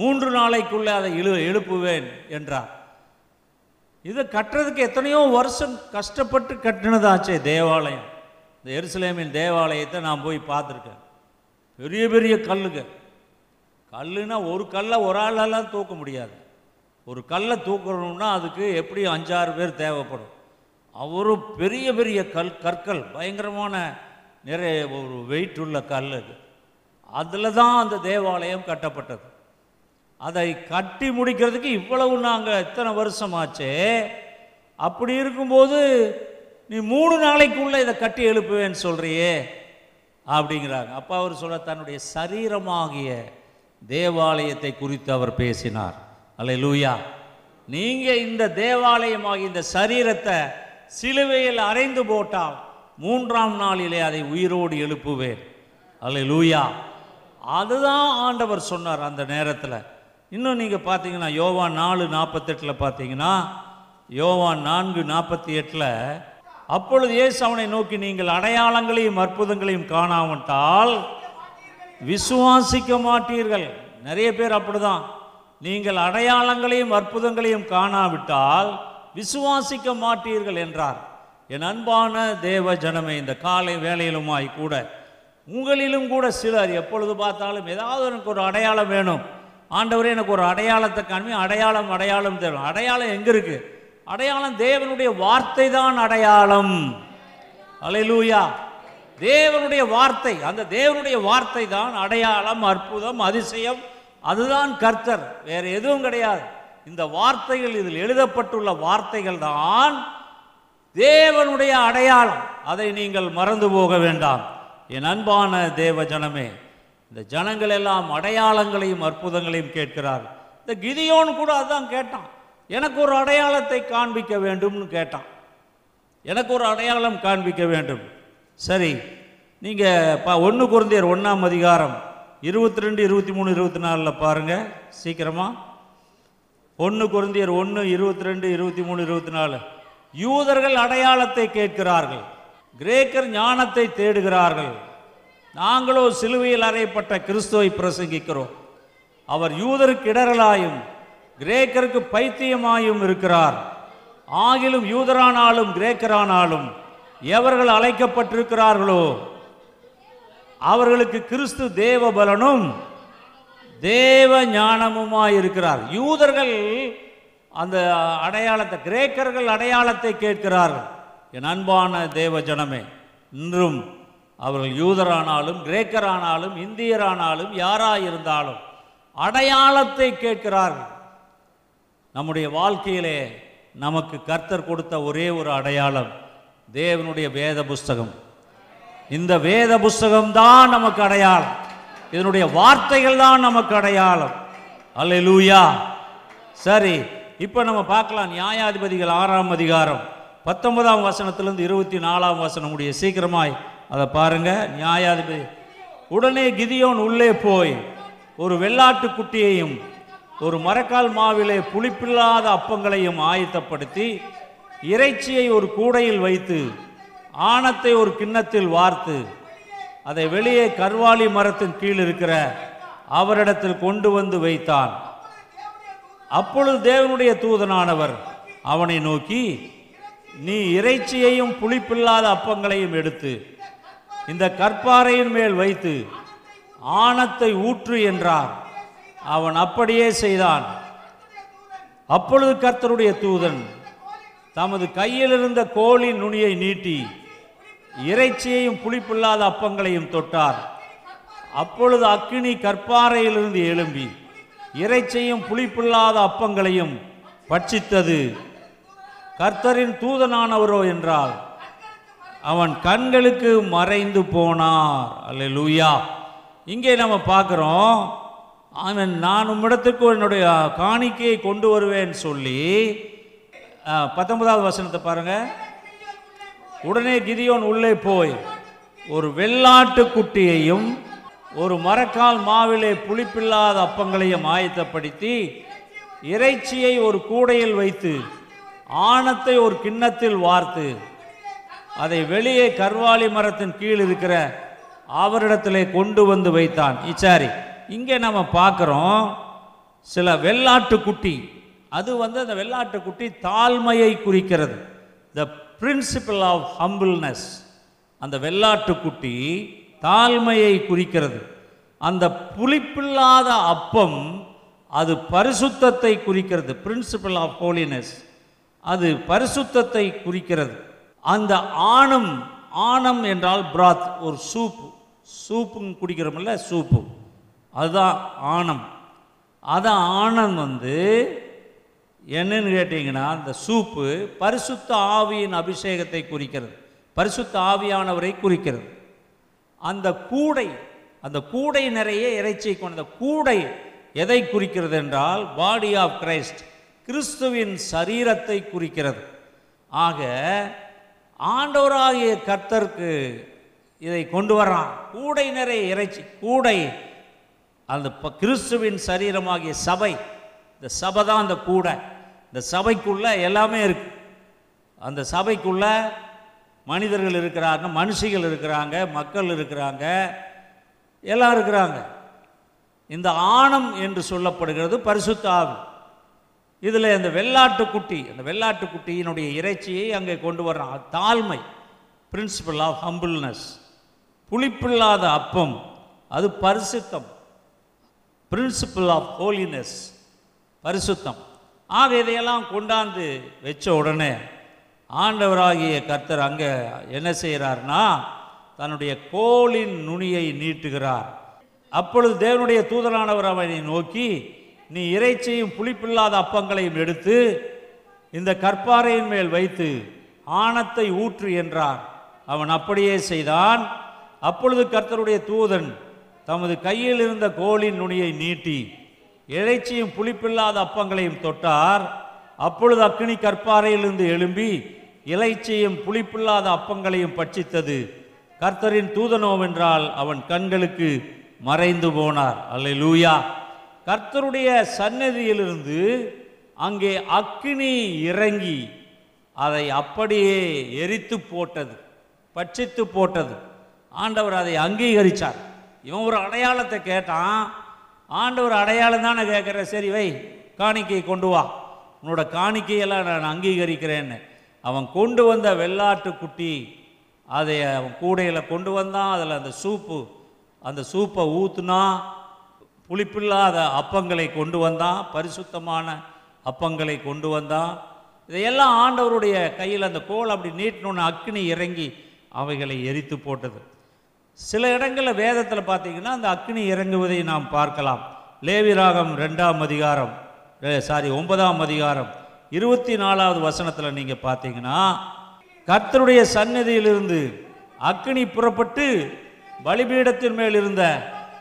மூன்று நாளைக்குள்ளே அதை எழு எழுப்புவேன் என்றார். இதை கட்டுறதுக்கு எத்தனையோ வருஷம் கஷ்டப்பட்டு கட்டினதாச்சே தேவாலயம். இந்த எருசலேமின் தேவாலயத்தை நான் போய் பார்த்துருக்கேன். பெரிய பெரிய கல்லுங்க. கல்லுனா ஒரு கல்லை ஒரு ஆளெல்லாம் தூக்க முடியாது. ஒரு கல்லை தூக்கணும்னா அதுக்கு எப்படியும் அஞ்சாறு பேர் தேவைப்படும். அவரும் பெரிய பெரிய கல் கற்கள் பயங்கரமான நிறைய ஒரு வெயிட் உள்ள கல் அது. அதில் தான் அந்த தேவாலயம் கட்டப்பட்டது. அதை கட்டி முடிக்கிறதுக்கு இவ்வளவு நாங்கள் இத்தனை வருஷமாச்சே. அப்படி இருக்கும்போது நீ மூணு நாளைக்குள்ளே இதை கட்டி எழுப்புவேன்னு சொல்கிறியே அப்படிங்கிறாங்க. அப்போ அவர் சொல்ல தன்னுடைய சரீரமாகிய தேவாலயத்தை குறித்து அவர் பேசினார். அல்ல லூயா நீங்கள் இந்த தேவாலயமாகிய இந்த சரீரத்தை சிலுவையில் அரைந்து போட்டால் மூன்றாம் நாளிலே அதை உயிரோடு எழுப்புவேன். அல்ல லூயா அதுதான் ஆண்டவர் சொன்னார் அந்த நேரத்தில். இன்னும் நீங்கள் பார்த்தீங்கன்னா யோவான் நாலு நாற்பத்தெட்டில் பார்த்தீங்கன்னா யோவான் நான்கு நாற்பத்தி எட்டில் அப்பொழுது இயேசு அவனை நோக்கி நீங்கள் அடையாளங்களையும் அற்புதங்களையும் காணாவிட்டால் விசுவாசிக்க மாட்டீர்கள். நிறைய பேர் அப்படிதான். நீங்கள் அடையாளங்களையும் அற்புதங்களையும் காணாவிட்டால் விசுவாசிக்க மாட்டீர்கள் என்றார். என் அன்பான தேவ ஜனமே இந்த காலை வேலையிலுமாய் கூட உங்களிலும் கூட சிலர் எப்பொழுது பார்த்தாலும் ஏதாவது எனக்கு ஒரு அடையாளம் வேணும். ஆண்டவரே எனக்கு ஒரு அடையாளத்தை காண்பி அடையாளம் அடையாளம் தேடும் அடையாளம் எங்கே இருக்குது அடையாளம் தேவனுடைய வார்த்தை தான் அடையாளம். அலையிலூயா தேவனுடைய வார்த்தை அந்த தேவனுடைய வார்த்தை தான் அடையாளம் அற்புதம் அதிசயம். அதுதான் கர்த்தர். வேறு எதுவும் கிடையாது. இந்த வார்த்தைகள் இதில் எழுதப்பட்டுள்ள வார்த்தைகள் தான் தேவனுடைய அடையாளம். அதை நீங்கள் மறந்து போக வேண்டாம். என் அன்பான தேவ ஜனமே இந்த ஜனங்கள் எல்லாம் அடையாளங்களையும் அற்புதங்களையும் கேட்கிறார் இந்த கிதியோன் கூட அதான் கேட்டான். எனக்கு ஒரு அடையாளத்தை காண்பிக்க வேண்டும்னு கேட்டான். எனக்கு ஒரு அடையாளம் காண்பிக்க வேண்டும். சரி நீங்கள் ப ஒன்று குருந்தியர் ஒன்றாம் அதிகாரம் இருபத்தி ரெண்டு இருபத்தி மூணு இருபத்தி நாலில் பாருங்கள் சீக்கிரமாக ஒன்று குருந்தியர் ஒன்று இருபத்தி ரெண்டு இருபத்தி மூணு இருபத்தி நாலு யூதர்கள் அடையாளத்தை கேட்கிறார்கள். கிரேக்கர் ஞானத்தை தேடுகிறார்கள். நாங்களோ சிலுவையில் அறையப்பட்ட கிறிஸ்துவை பிரசங்கிக்கிறோம். அவர் யூதருக்கு இடரலாயும் கிரேக்கருக்கு பைத்தியமாயும் இருக்கிறார். ஆகிலும் யூதரானாலும் கிரேக்கரானாலும் எவர்கள் அழைக்கப்பட்டிருக்கிறார்களோ அவர்களுக்கு கிறிஸ்து தேவ பலனும் தேவ ஞானமுமாய் இருக்கிறார். யூதர்கள் அந்த அடையாளத்தை கிரேக்கர்கள் அடையாளத்தை கேட்கிறார்கள். என் அன்பான தேவ ஜனமே இன்றும் அவர்கள் யூதரானாலும் கிரேக்கரானாலும் இந்தியரானாலும் யாராயிருந்தாலும் அடையாளத்தை கேட்கிறார்கள். நம்முடைய வாழ்க்கையிலே நமக்கு கர்த்தர் கொடுத்த ஒரே ஒரு அடையாளம் தேவனுடைய வேத புஸ்தகம். இந்த வேத புஸ்தகம் தான் நமக்கு அடையாளம். இதனுடைய வார்த்தைகள் தான் நமக்கு அடையாளம். அல்ல லூயா சரி இப்போ நம்ம பார்க்கலாம் நியாயாதிபதிகள் ஆறாம் அதிகாரம். பத்தொன்பதாம் வசனத்திலிருந்து இருபத்தி நாலாம் வசனம் உடைய சீக்கிரமாய் அதை பாருங்க. நியாயாதிபதி உடனே கிதியோன் உள்ளே போய் ஒரு வெள்ளாட்டு குட்டியையும் ஒரு மரக்கால் மாவிலே புளிப்பில்லாத அப்பங்களையும் ஆயத்தப்படுத்தி இறைச்சியை ஒரு கூடையில் வைத்து ஆணத்தை ஒரு கிண்ணத்தில் வார்த்து அதை வெளியே கர்வாலி மரத்தின் கீழ் இருக்கிற அவரிடத்தில் கொண்டு வந்து வைத்தான். அப்பொழுது தேவனுடைய தூதனானவர் அவனை நோக்கி நீ இறைச்சியையும் புளிப்பில்லாத அப்பங்களையும் எடுத்து இந்த கற்பாறையின் மேல் வைத்து ஆணத்தை ஊற்று என்றார். அவன் அப்படியே செய்தான். அப்பொழுது கர்த்தருடைய தூதன் தமது கையில் இருந்த கோலின் நுனியை நீட்டி இறைச்சியையும் புளிப்பில்லாத அப்பங்களையும் தொட்டார். அப்பொழுது அக்கினி கற்பாறையிலிருந்து எழும்பி இறைச்சியும் புளிப்பில்லாத அப்பங்களையும் பட்சித்தது. கர்த்தரின் தூதனானவரோ என்றால் அவன் கண்களுக்கு மறைந்து போனார். அல்ல லூயா இங்கே நம்ம பார்க்குறோம் அவன் நான் உம்மிடத்துக்கு என்னுடைய காணிக்கையை கொண்டு வருவேன் சொல்லி பத்தொன்பதாவது வசனத்தை பாருங்க. உடனே கிதியோன் உள்ளே போய் ஒரு வெள்ளாட்டு குட்டியையும் ஒரு மரக்கால் மாவிலே புளிப்பில்லாத அப்பங்களையும் ஆயத்தப்படுத்தி இறைச்சியை ஒரு கூடையில் வைத்து ஆணத்தை ஒரு கிண்ணத்தில் வார்த்து அதை வெளியே கர்வாலி மரத்தின் கீழ் இருக்கிற அவரிடத்திலே கொண்டு வந்து வைத்தான். இச்சாரி இங்கே நம்ம பார்க்குறோம் சில வெள்ளாட்டு குட்டி. அது வந்து அந்த வெள்ளாட்டு குட்டி தாழ்மையை குறிக்கிறது. த பிரின்சிபல் ஆஃப் ஹம்பிள்னஸ் அந்த வெள்ளாட்டு குட்டி தாழ்மையை குறிக்கிறது. அந்த புளிப்பில்லாத அப்பம் அது பரிசுத்தத்தை குறிக்கிறது. பிரின்சிபல் ஆஃப் ஹோலினஸ் அது பரிசுத்தத்தை குறிக்கிறது. அந்த ஆணம் ஆணம் என்றால் பிராத் ஒரு சூப்பு. சூப்புங்க குடிக்கிறோம்ல சூப்பு. அதுதான் ஆணம். அதான் ஆணம் வந்து என்னன்னு கேட்டிங்கன்னா அந்த சூப்பு பரிசுத்த ஆவியின் அபிஷேகத்தை குறிக்கிறது. பரிசுத்த ஆவியானவரை குறிக்கிறது. அந்த கூடை அந்த கூடை நிறைய இறைச்சி கொண்ட அந்த கூடை எதை குறிக்கிறது என்றால் பாடி ஆஃப் கிரைஸ்ட். கிறிஸ்துவின் சரீரத்தை குறிக்கிறது. ஆக ஆண்டவராகிய கர்த்தருக்கு இதை கொண்டு வர்றான். கூடை நிறைய இறைச்சி கூடை. அந்த ப- கிறிஸ்துவின் சரீரமாகிய சபை இந்த சபை தான் அந்த கூடை. இந்த சபைக்குள்ளே எல்லாமே இருக்கு. அந்த சபைக்குள்ள மனிதர்கள் இருக்கிறாங்க மனுஷிகள் இருக்கிறாங்க மக்கள் இருக்கிறாங்க எல்லாம் இருக்கிறாங்க. இந்த ஆணம் என்று சொல்லப்படுகிறது பரிசுத்த ஆவி. இதில் இந்த வெள்ளாட்டு குட்டி அந்த வெள்ளாட்டு குட்டியினுடைய இறைச்சியை அங்கே கொண்டு வர்றான் தாழ்மை பிரின்சிபல் ஆஃப் ஹம்பிள்னஸ் புளிப்பில்லாத அப்பம் அது பரிசுத்தம். பிரின்சிபல் ஆஃப் ஹோலினஸ் பரிசுத்தம். ஆக இதையெல்லாம் கொண்டாந்து வச்ச உடனே ஆண்டவராகிய கர்த்தர் அங்கே என்ன செய்கிறார்னா தன்னுடைய கோலின் நுனியை நீட்டுகிறார். அப்பொழுது தேவனுடைய தூதரானவர் அவனை நோக்கி நீ இறைச்சியும் புளிப்பில்லாத அப்பங்களையும் எடுத்து இந்த கற்பாறையின் மேல் வைத்து ஆணத்தை ஊற்று என்றார். அவன் அப்படியே செய்தான். அப்பொழுது கர்த்தருடைய தூதன் தமது கையில் இருந்த கோலின் நுனியை நீட்டி இறைச்சியும் புளிப்பில்லாத அப்பங்களையும் தொட்டார். அப்பொழுது அக்னி கற்பாறையிலிருந்து எழும்பி இறைச்சியும் புளிப்பில்லாத அப்பங்களையும் பட்சித்தது. கர்த்தரின் தூதனோவென்றால் அவன் கண்களுக்கு மறைந்து போனார். அல்லேலூயா. கர்த்தருடைய சன்னதியிலிருந்து அங்கே அக்கினி இறங்கி அதை அப்படியே எரித்து போட்டது பட்சித்து போட்டது. ஆண்டவர் அதை அங்கீகரித்தார் இவன் ஒரு அடையாளத்தை கேட்டான். ஆண்டவர் அடையாளம் தானே கேட்குற? சரி வை காணிக்கை கொண்டு வா. உன்னோட காணிக்கையெல்லாம் நான் அங்கீகரிக்கிறேன்னு. அவன் கொண்டு வந்த வெள்ளாட்டு குட்டி அதை அவன் கூடையில் கொண்டு வந்தான். அதில் அந்த சூப்பு அந்த சூப்பை ஊற்றுனா புளிப்பில்லாத அப்பங்களை கொண்டு வந்தான் பரிசுத்தமான அப்பங்களை கொண்டு வந்தான் இதையெல்லாம் ஆண்டவருடைய கையில் அந்த கோல் அப்படி நீட்டினோன்னு அக்னி இறங்கி அவைகளை எரித்து போட்டது. சில இடங்களில் வேதத்தில் பார்த்தீங்கன்னா அந்த அக்னி இறங்குவதை நாம் பார்க்கலாம். லேவிராகம் ரெண்டாம் அதிகாரம் சாரி ஒன்பதாம் அதிகாரம் இருபத்தி நாலாவது வசனத்தில் நீங்கள் பார்த்தீங்கன்னா கர்த்தருடைய சந்நிதியிலிருந்து அக்னி புறப்பட்டு பலிபீடத்தின் மேல் இருந்த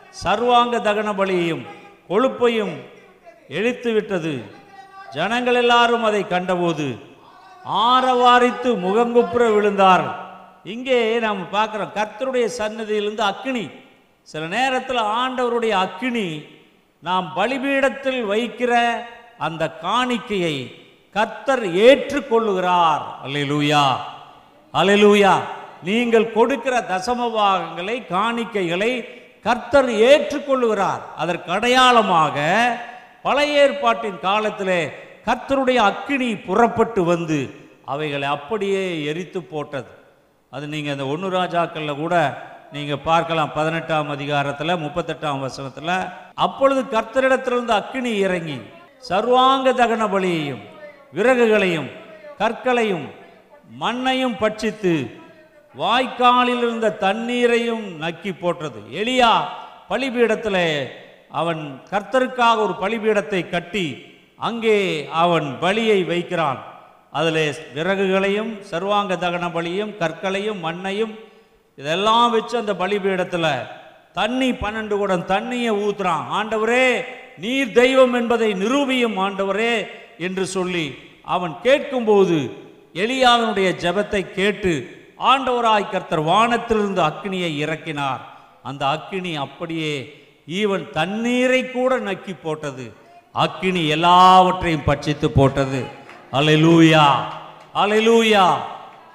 சர்வாங்க தகன பலியையும் கொழுப்பையும் எழித்து விட்டது. ஜனங்கள் எல்லாரும் அதை கண்டபோது ஆரவாரித்து முகங்குப்புற விழுந்தார். இங்கே நாம் பார்க்குறோம் கர்த்தருடைய சன்னதியிலிருந்து அக்கினி. சில நேரத்தில் ஆண்டவருடைய அக்கினி நாம் பலிபீடத்தில் வைக்கிற அந்த காணிக்கையை கர்த்தர் ஏற்றுக்கொள்ளுகிறார். அல்லேலூயா. அல்லேலூயா. நீங்கள் கொடுக்கிற தசம பாகங்களை காணிக்கைகளை கர்த்தர் ஏற்றுக்கொள்ளுகிறார். அதற்கு அடையாளமாக பழைய ஏற்பாட்டின் காலத்திலே கர்த்தருடைய அக்கினி புறப்பட்டு வந்து அவைகளை அப்படியே எரித்து போட்டது. அது நீங்கள் அந்த ஒன்று ராஜாக்களில் கூட நீங்கள் பார்க்கலாம். பதினெட்டாம் அதிகாரத்தில் முப்பத்தெட்டாம் வசனத்தில் அப்பொழுது கர்த்தரிடத்திலிருந்து அக்கினி இறங்கி சர்வாங்க தகன பலியையும் விறகுகளையும் கற்களையும் மண்ணையும் பட்சித்து வாய்க்காலில் இருந்த தண்ணீரையும் நக்கி போட்டது. எலியா பலிபீடத்தில் அவன் கர்த்தருக்காக ஒரு பலிபீடத்தை கட்டி அங்கே அவன் பலியை வைக்கிறான். அதில் விறகுகளையும் சர்வாங்க தகன பலியும் கற்களையும் மண்ணையும் இதெல்லாம் வச்சு அந்த பலிபீடத்தில் தண்ணி பன்னெண்டு குடம் தண்ணியை ஊத்துறான். ஆண்டவரே நீர் தெய்வம் என்பதை நிரூபியும் ஆண்டவரே என்று சொல்லி அவன் கேட்கும்போது எலியாவினுடைய ஜெபத்தை கேட்டு ஆண்டவராய் கர்த்தர் வானத்திலிருந்து அக்னியை இறக்கினார். அந்த அக்கினி அப்படியே ஈவன் தண்ணீரை கூட நக்கி போட்டது. அக்கினி எல்லாவற்றையும் பட்சித்து போட்டது. அலைலூயா அலைலூயா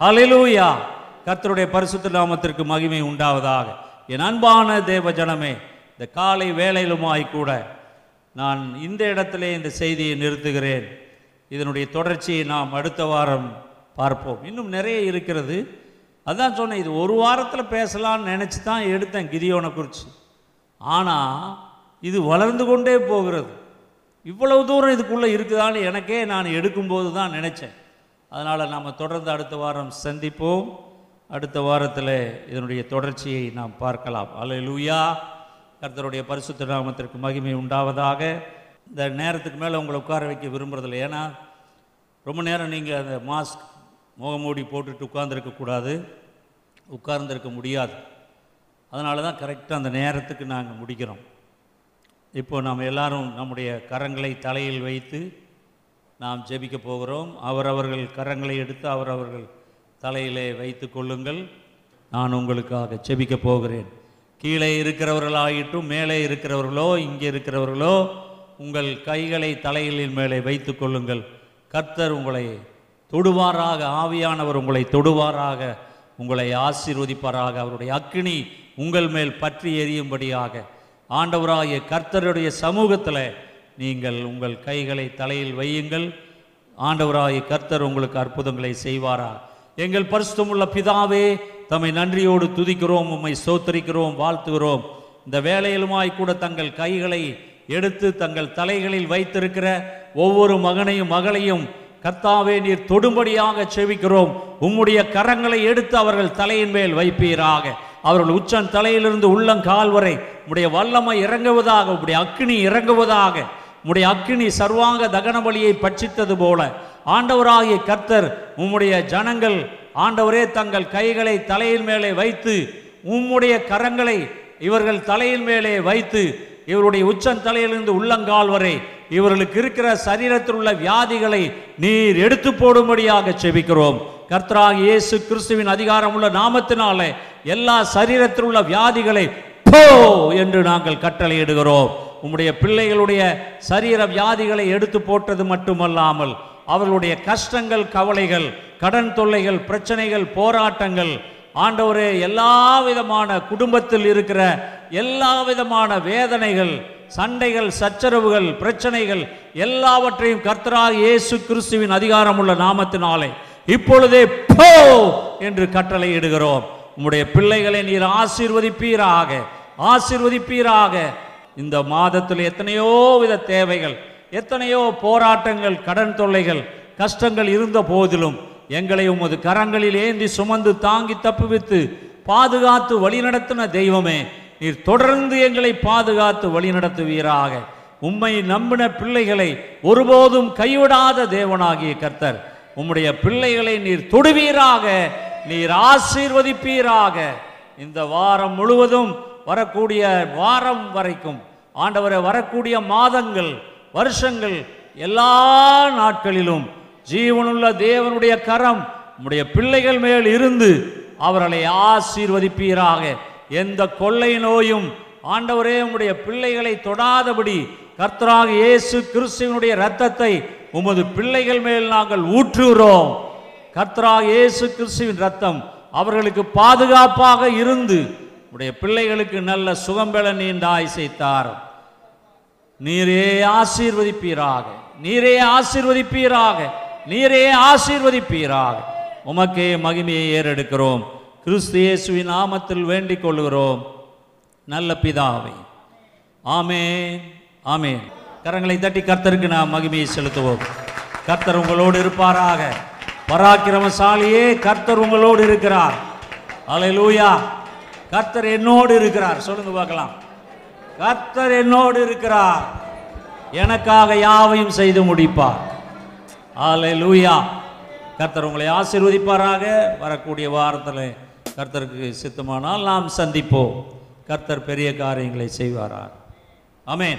அலைலூயா கர்த்தருடைய பரிசுத்த நாமத்திற்கு மகிமை உண்டாவதாக. என் அன்பான தேவ ஜனமே இந்த காலை வேலையிலுமாய் கூட நான் இந்த இடத்திலே இந்த செய்தியை நிறுத்துகிறேன். இதனுடைய தொடர்ச்சியை நாம் அடுத்த வாரம் பார்ப்போம். இன்னும் நிறைய இருக்கிறது. அதான் சொன்னேன் இது ஒரு வாரத்தில் பேசலாம்னு நினச்சி தான் எடுத்தேன் கிரியோனை குறித்து ஆனால் இது வளர்ந்து கொண்டே போகிறது. இவ்வளவு தூரம் இதுக்குள்ளே இருக்குதான்னு எனக்கே நான் எடுக்கும்போது தான் நினச்சேன். அதனால் நாம் தொடர்ந்து அடுத்த வாரம் சந்திப்போம். அடுத்த வாரத்தில் இதனுடைய தொடர்ச்சியை நாம் பார்க்கலாம். அல்லேலூயா கர்த்தருடைய பரிசுத்த நாமத்திற்கு மகிமை உண்டாவதாக. இந்த நேரத்துக்கு மேலே உங்களை உட்கார வைக்க விரும்புறதில்லை. ஏன்னா ரொம்ப நேரம் நீங்கள் அந்த மாஸ்க் முகமூடி போட்டுட்டு உட்கார்ந்துருக்கக்கூடாது உட்கார்ந்துருக்க முடியாது. அதனால தான் கரெக்டாக அந்த நேரத்துக்கு நாங்கள் முடிக்கிறோம். இப்போ நாம் எல்லாரும் நம்முடைய கரங்களை தலையில் வைத்து நாம் ஜெபிக்க போகிறோம். அவரவர்கள் கரங்களை எடுத்து அவரவர்கள் தலையிலே வைத்து கொள்ளுங்கள். நான் உங்களுக்காக ஜெபிக்க போகிறேன். கீழே இருக்கிறவர்களாயிட்டும் மேலே இருக்கிறவர்களோ இங்கே இருக்கிறவர்களோ உங்கள் கைகளை தலைகளின் மேலே வைத்து கொள்ளுங்கள். கர்த்தர் உங்களை தொடுவாராக ஆவியானவர் உங்களை தொடுவாராக உங்களை ஆசீர்வதிப்பாராக. அவருடைய அக்னி உங்கள் மேல் பற்றி எரியும்படியாக ஆண்டவராகிய கர்த்தருடைய சமூகத்தில் நீங்கள் உங்கள் கைகளை தலையில் வையுங்கள். ஆண்டவராகிய கர்த்தர் உங்களுக்கு அற்புதங்களை செய்வாரா? எங்கள் பரிசுத்தமுள்ள பிதாவே தம்மை நன்றியோடு துதிக்கிறோம் உம்மை சோத்தரிக்கிறோம் வாழ்த்துகிறோம். இந்த வேலையிலுமாய் கூட தங்கள் கைகளை எடுத்து தங்கள் தலைகளில் வைத்திருக்கிற ஒவ்வொரு மகனையும் மகளையும் கர்த்தாவே நீர் தொடும்படியாக செவிக்கிறோம் உம்முடைய கரங்களை எடுத்து அவர்கள் தலையின் மேல் வைப்பீராக. அவர்கள் உச்சன் தலையிலிருந்து உள்ளங்கால் வரை உடைய வல்லமை இறங்குவதாக உடைய அக்னி இறங்குவதாக உம்முடைய அக்கினி சர்வாங்க தகன பலியை பட்சித்தது போல. ஆண்டவராகிய கர்த்தர் உம்முடைய ஜனங்கள் ஆண்டவரே தங்கள் கைகளை தலையின் மேலே வைத்து உம்முடைய கரங்களை இவர்கள் தலையின் மேலே வைத்து இவருடைய உச்சன் தலையிலிருந்து உள்ளங்கால் வரை இவர்களுக்கு இருக்கிற சரீரத்தில் உள்ள வியாதிகளை நீர் எடுத்து போடும்படியாக செபிக்கிறோம். கர்த்தராக இயேசு கிறிஸ்துவின் அதிகாரம் உள்ள நாமத்தினாலே எல்லா சரீரத்தில் உள்ள வியாதிகளை போ என்று நாங்கள் கட்டளையிடுகிறோம். உம்முடைய பிள்ளைகளுடைய சரீர வியாதிகளை எடுத்து போட்டது மட்டுமல்லாமல் அவர்களுடைய கஷ்டங்கள் கவலைகள் கடன் தொல்லைகள் பிரச்சனைகள் போராட்டங்கள் ஆண்டவரே எல்லா விதமான குடும்பத்தில் இருக்கிற எல்லா விதமான வேதனைகள் சண்டைகள் சச்சரவுகள் பிரச்சனைகள் எல்லாவற்றையும் கர்த்தராக இயேசு கிறிஸ்துவின் அதிகாரம் உள்ள நாமத்தினாலே இப்பொழுதே போ என்று கட்டளை இடுகிறோம். உம்முடைய பிள்ளைகளை நீர் ஆசீர்வதிப்பீராக ஆசீர்வதிப்பீராக. இந்த மாதத்தில் எத்தனையோ வித தேவைகள் எத்தனையோ போராட்டங்கள் கடன் தொல்லைகள் கஷ்டங்கள் இருந்த போதிலும் எங்களை உமது கரங்களில் ஏந்தி சுமந்து தாங்கி தப்புவித்து பாதுகாத்து வழிநடத்தின தெய்வமே நீர் தொடர்ந்து எங்களை பாதுகாத்து வழிநடத்துவீராக உம்மை நம்பின பிள்ளைகளை ஒருபோதும் கைவிடாத தேவனாகிய கர்த்தர் உம்முடைய பிள்ளைகளை நீர் தொடுவீராக நீர் ஆசீர்வதிப்பீராக. இந்த வாரம் முழுவதும் வரக்கூடிய வாரம் வரைக்கும் ஆண்டவரை வரக்கூடிய மாதங்கள் வருஷங்கள் எல்லா நாட்களிலும் ஜீவனுள்ள தேவனுடைய கரம் உம்முடைய பிள்ளைகள் மேல் இருந்து அவர்களை ஆசீர்வதிப்பீராக. எந்த கொள்ளை நோயும் ஆண்டவரே உம்முடைய பிள்ளைகளை தொடாதபடி கர்த்தராக இயேசு கிறிஸ்துவனுடைய ரத்தத்தை உமது பிள்ளைகள் மேல் நாங்கள் ஊற்றுகிறோம். கர்த்தராக இயேசு கிறிஸ்துவின் ரத்தம் அவர்களுக்கு பாதுகாப்பாக இருந்து உடைய பிள்ளைகளுக்கு நல்ல சுகம்பெல நீண்ட ஆய்சைத்தார். நீரே ஆசீர்வதிப்பீராக. நீரே ஆசீர்வதிப்பீராக. நீரே ஆசீர்வதிப்பீராக. உமக்கே மகிமையை ஏறெடுக்கிறோம். கிறிஸ்து இயேசுவின் நாமத்தில் வேண்டிக் கொள்கிறோம் நல்ல பிதாவை. ஆமே ஆமே கரங்களை தட்டி கர்த்தருக்கு நாம் மகிமையை செலுத்துவோம். கர்த்தர் உங்களோடு இருப்பாராக. பராக்கிரமசாலியே கர்த்தர் உங்களோடு இருக்கிறார். அலையலூயா கர்த்தர் என்னோடு இருக்கிறார். சொல்லுங்க பார்க்கலாம். கர்த்தர் என்னோடு இருக்கிறார். எனக்காக யாவையும் செய்து முடிப்பார். அலையலூயா கர்த்தர் உங்களை ஆசீர்வதிப்பாராக. வரக்கூடிய வாரத்தில் கர்த்தருக்கு சித்தமானால் நாம் சந்திப்போம். கர்த்தர் பெரிய காரியங்களை செய்வாரார். அமேன்